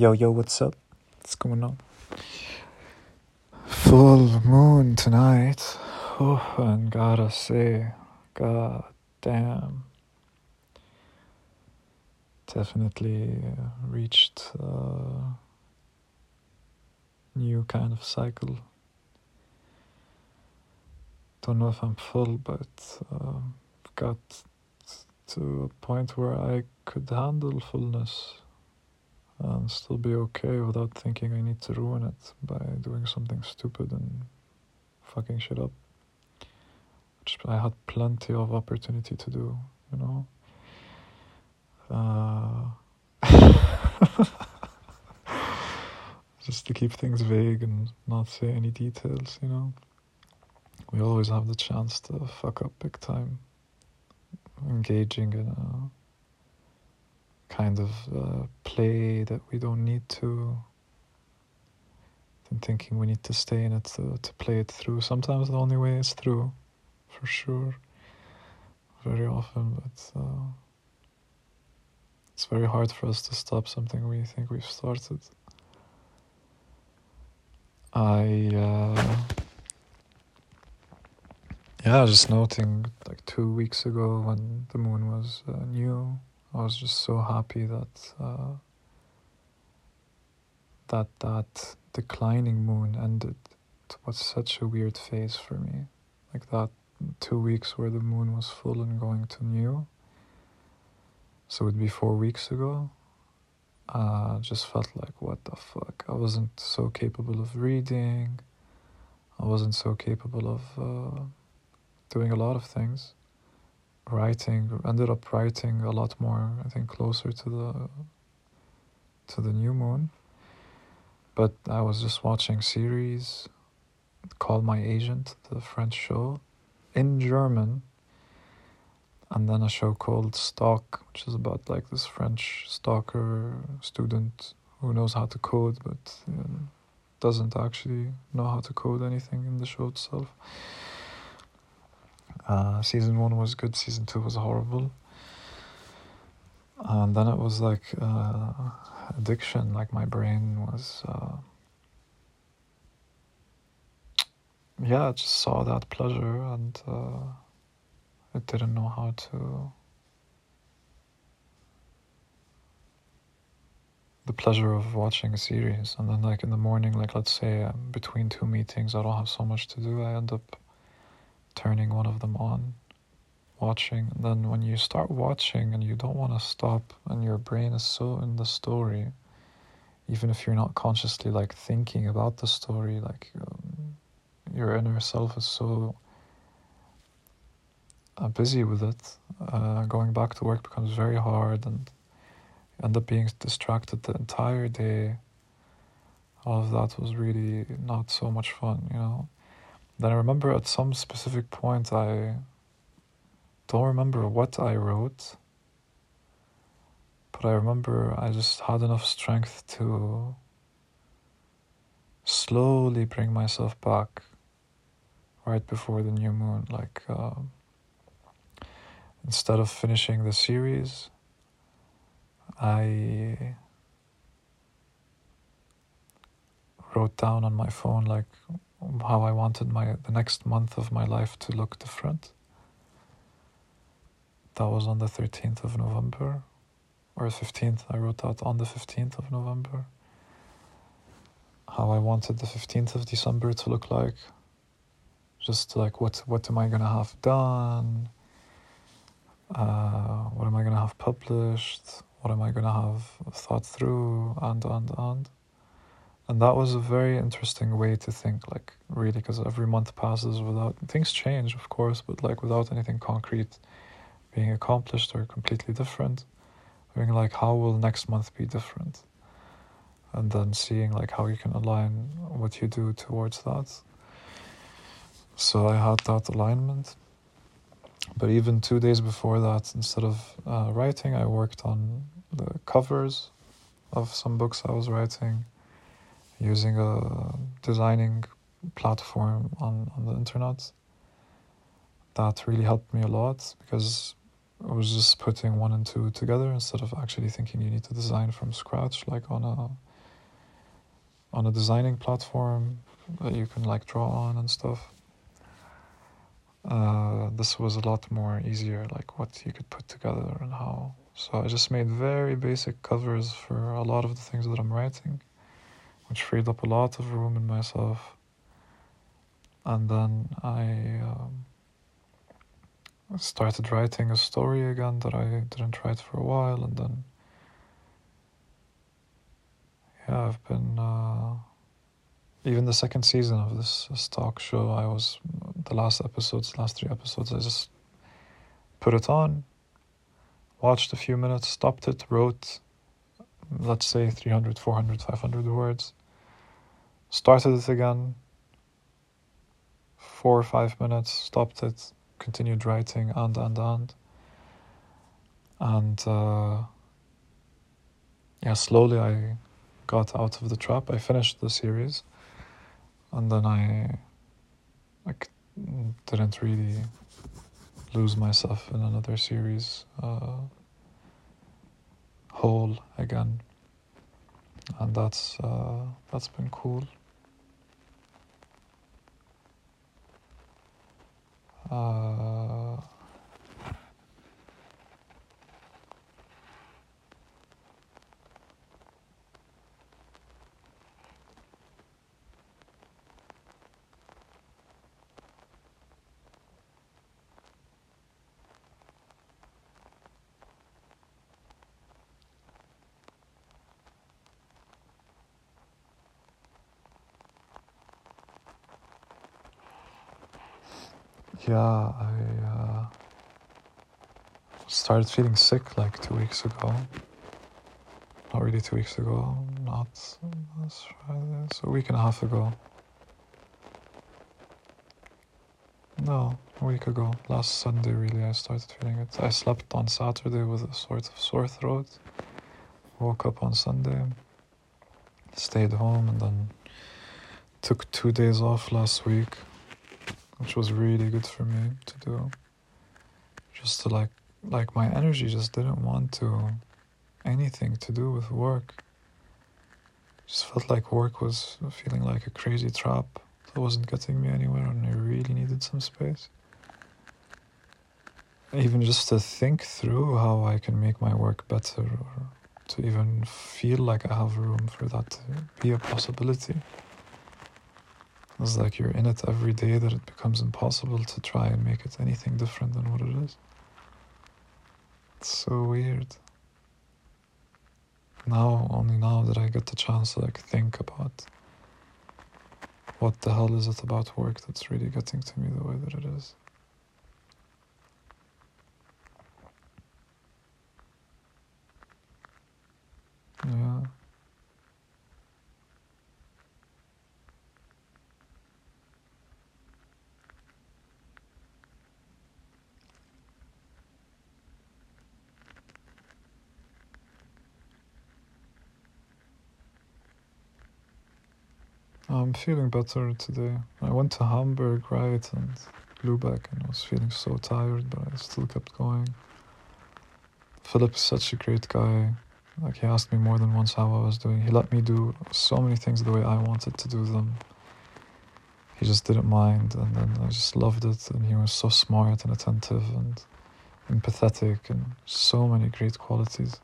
Yo, yo, what's up? What's going on? Full moon tonight. Oh, and gotta say, god damn. Definitely reached a new kind of cycle. Don't know if I'm full, but uh, got to a point where I could handle fullness and still be okay without thinking I need to ruin it by doing something stupid and fucking shit up. Which I had plenty of opportunity to do, you know. Uh, just to keep things vague and not say any details, you know. We always have the chance to fuck up big time engaging in a kind of uh, play that we don't need to. And thinking we need to stay in it to, to play it through. Sometimes the only way is through for sure. Very often but uh, it's very hard for us to stop something we think we've started. I uh, yeah, just noting like two weeks ago when the moon was uh, new, I was just so happy that uh, that that declining moon ended. It was such a weird phase for me, like that two weeks where the moon was full and going to new. So it'd be four weeks ago. Uh, just felt like what the fuck. I wasn't so capable of reading. I wasn't so capable of. Uh, doing a lot of things. Writing ended up writing a lot more. I think closer to the to the new moon. But I was just watching series called My Agent, the French show, in German, and then a show called Stalk, which is about like this French stalker student who knows how to code but you know, doesn't actually know how to code anything in the show itself. Uh, season one was good, season two was horrible. And then it was like uh, addiction, like my brain was. Uh, yeah, I just saw that pleasure and uh, it didn't know how to. The pleasure of watching a series, and then, like in the morning, like let's say um, between two meetings, I don't have so much to do, I end up turning one of them on, watching. Then when you start watching and you don't want to stop, and your brain is so in the story, even if you're not consciously like thinking about the story, like um, your inner self is so uh, busy with it. Uh, going back to work becomes very hard, and end up being distracted the entire day. All of that was really not so much fun, you know. Then I remember at some specific point, I don't remember what I wrote, but I remember I just had enough strength to slowly bring myself back right before the new moon. Like, uh, instead of finishing the series, I wrote down on my phone, like, how I wanted my the next month of my life to look different. That was on the 13th of November or 15th. I wrote that on the 15th of November. How I wanted the 15th of December to look like. Just like what what am I gonna have done? Uh, what am I gonna have published? What am I gonna have thought through? And and and and that was a very interesting way to think like really because every month passes without things change of course but like without anything concrete being accomplished or completely different. Being like how will next month be different? And then seeing like how you can align what you do towards that. So i had that alignment. But even two days before that instead of uh, writing i worked on the covers of some books i was writing using a designing platform on, on the internet. That really helped me a lot because I was just putting one and two together instead of actually thinking you need to design from scratch, like on a on a designing platform that you can like draw on and stuff. Uh, this was a lot more easier, like what you could put together and how. So I just made very basic covers for a lot of the things that I'm writing, which freed up a lot of room in myself. And then I um, started writing a story again that I didn't write for a while, and then yeah, I've been. Uh, even the second season of this, this Stalk show, I was the last episodes, last three episodes, I just put it on, watched a few minutes, stopped it, wrote, let's say 300, 400, 500 words, started it again, four or five minutes, stopped it, continued writing, and, and, and. And uh, yeah, slowly I got out of the trap. I finished the series and then I like didn't really lose myself in another series uh, whole again, and that's uh, that's been cool. Uh, yeah, I uh, started feeling sick like two weeks ago. Not really two weeks ago, not that's Friday, it's a week and a half ago. No, a week ago. Last Sunday, really, I started feeling it. I slept on Saturday with a sort of sore throat. Woke up on Sunday, stayed home, and then took two days off last week which was really good for me to do. Just to like, like my energy just didn't want to anything to do with work. Just felt like work was feeling like a crazy trap that wasn't getting me anywhere, and I really needed some space. Even just to think through how I can make my work better, or to even feel like I have room for that to be a possibility. It's like you're in it every day that it becomes impossible to try and make it anything different than what it is. It's so weird. Now, only now that I get the chance to like think about what the hell is it about work that's really getting to me the way that it is. Yeah. I'm feeling better today. I went to Hamburg, right, and Lübeck, and I was feeling so tired, but I still kept going. Philip is such a great guy. Like, he asked me more than once how I was doing. He let me do so many things the way I wanted to do them. He just didn't mind, and then I just loved it. And he was so smart and attentive and empathetic, and so many great qualities.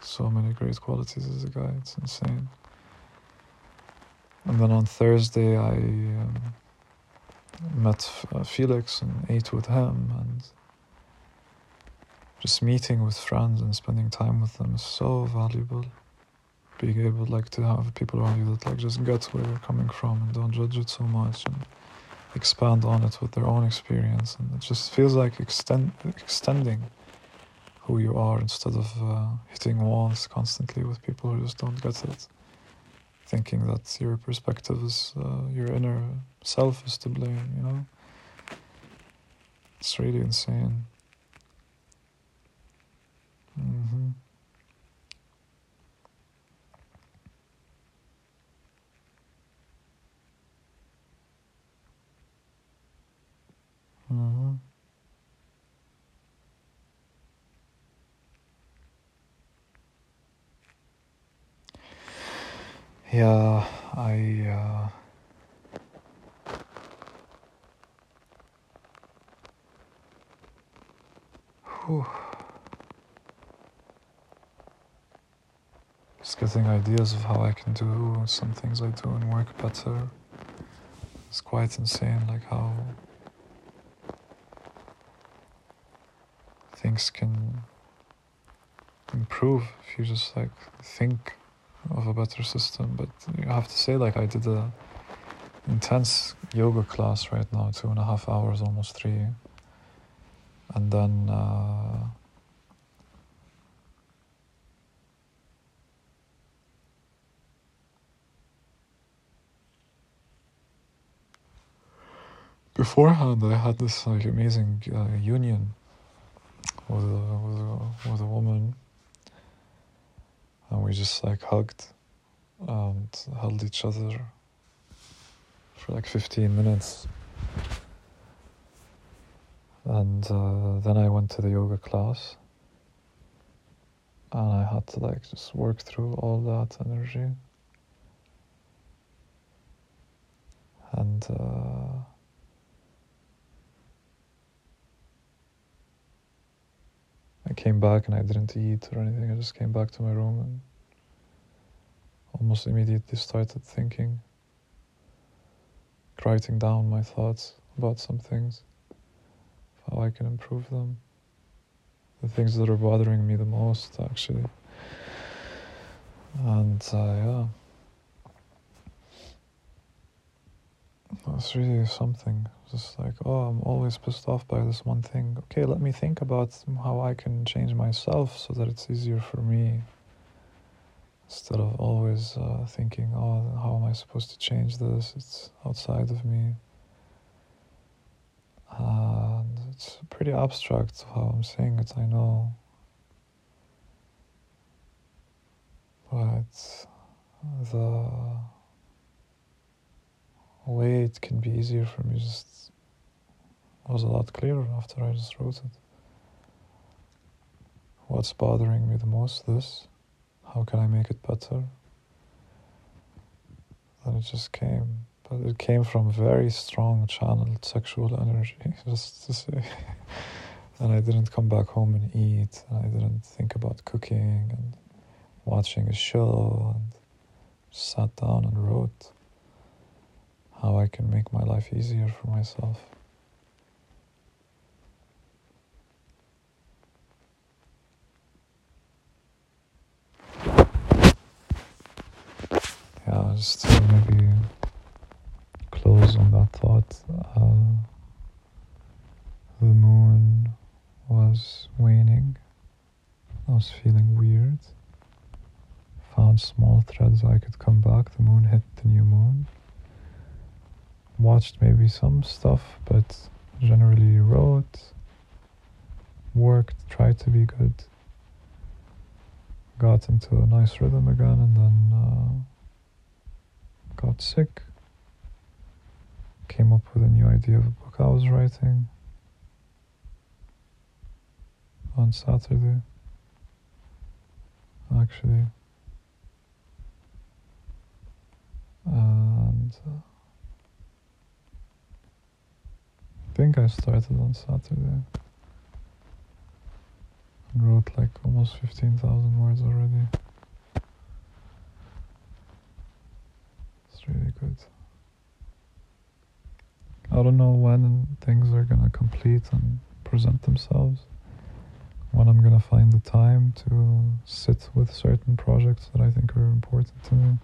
So many great qualities as a guy. It's insane. And then on Thursday, I um, met uh, Felix and ate with him, and just meeting with friends and spending time with them is so valuable. Being able like to have people around you that like just get where you're coming from and don't judge it so much and expand on it with their own experience, and it just feels like extend extending who you are instead of uh, hitting walls constantly with people who just don't get it thinking that your perspective is uh, your inner self is to blame, you know? It's really insane. Mm-hmm. Yeah, I. Uh, whew. Just getting ideas of how I can do some things I do and work better. It's quite insane, like how things can improve if you just like think of a better system. But you have to say, like, I did a intense yoga class right now, two and a half hours, almost three, and then. Uh, beforehand, I had this like amazing uh, union with a, with a, with a woman, and we just like hugged and held each other for like 15 minutes. And uh, then I went to the yoga class, and I had to like just work through all that energy. And uh, I came back and I didn't eat or anything. I just came back to my room and almost immediately started thinking, writing down my thoughts about some things, how I can improve them, the things that are bothering me the most, actually. And uh, yeah, that's really something just like, oh, I'm always pissed off by this one thing. Okay, let me think about how I can change myself so that it's easier for me. Instead of always uh, thinking, oh, how am I supposed to change this? It's outside of me. And it's pretty abstract how I'm saying it, I know. But the way it can be easier for me just was a lot clearer after I just wrote it. What's bothering me the most? This. How can I make it better? Then it just came. But it came from very strong channeled sexual energy, just to say. and I didn't come back home and eat, and I didn't think about cooking and watching a show, and sat down and wrote how I can make my life easier for myself. yeah, just to maybe close on that thought. Uh, the moon was waning. I was feeling weird. Found small threads I could come back. The moon hit the new moon. Watched maybe some stuff, but generally wrote, worked, tried to be good. Got into a nice rhythm again, and then. Uh, got sick, came up with a new idea of a book I was writing on Saturday, actually. And uh, I think I started on Saturday and wrote like almost 15,000 words already. It's really good. I don't know when things are gonna complete and present themselves. When I'm gonna find the time to sit with certain projects that I think are important to me.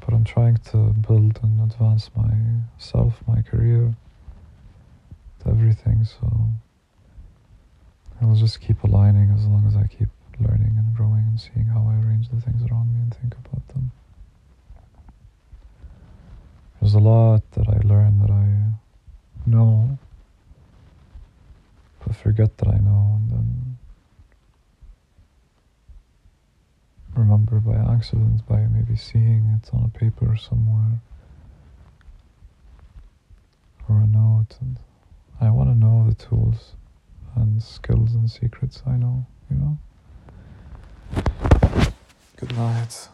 But I'm trying to build and advance myself, my career, everything, so I'll just keep aligning as long as I keep learning and growing and seeing how I arrange the things around me and think about them. There's a lot that I learn that I know, but forget that I know, and then remember by accident, by maybe seeing it on a paper somewhere or a note. And I want to know the tools and skills and secrets I know, you know? Good night.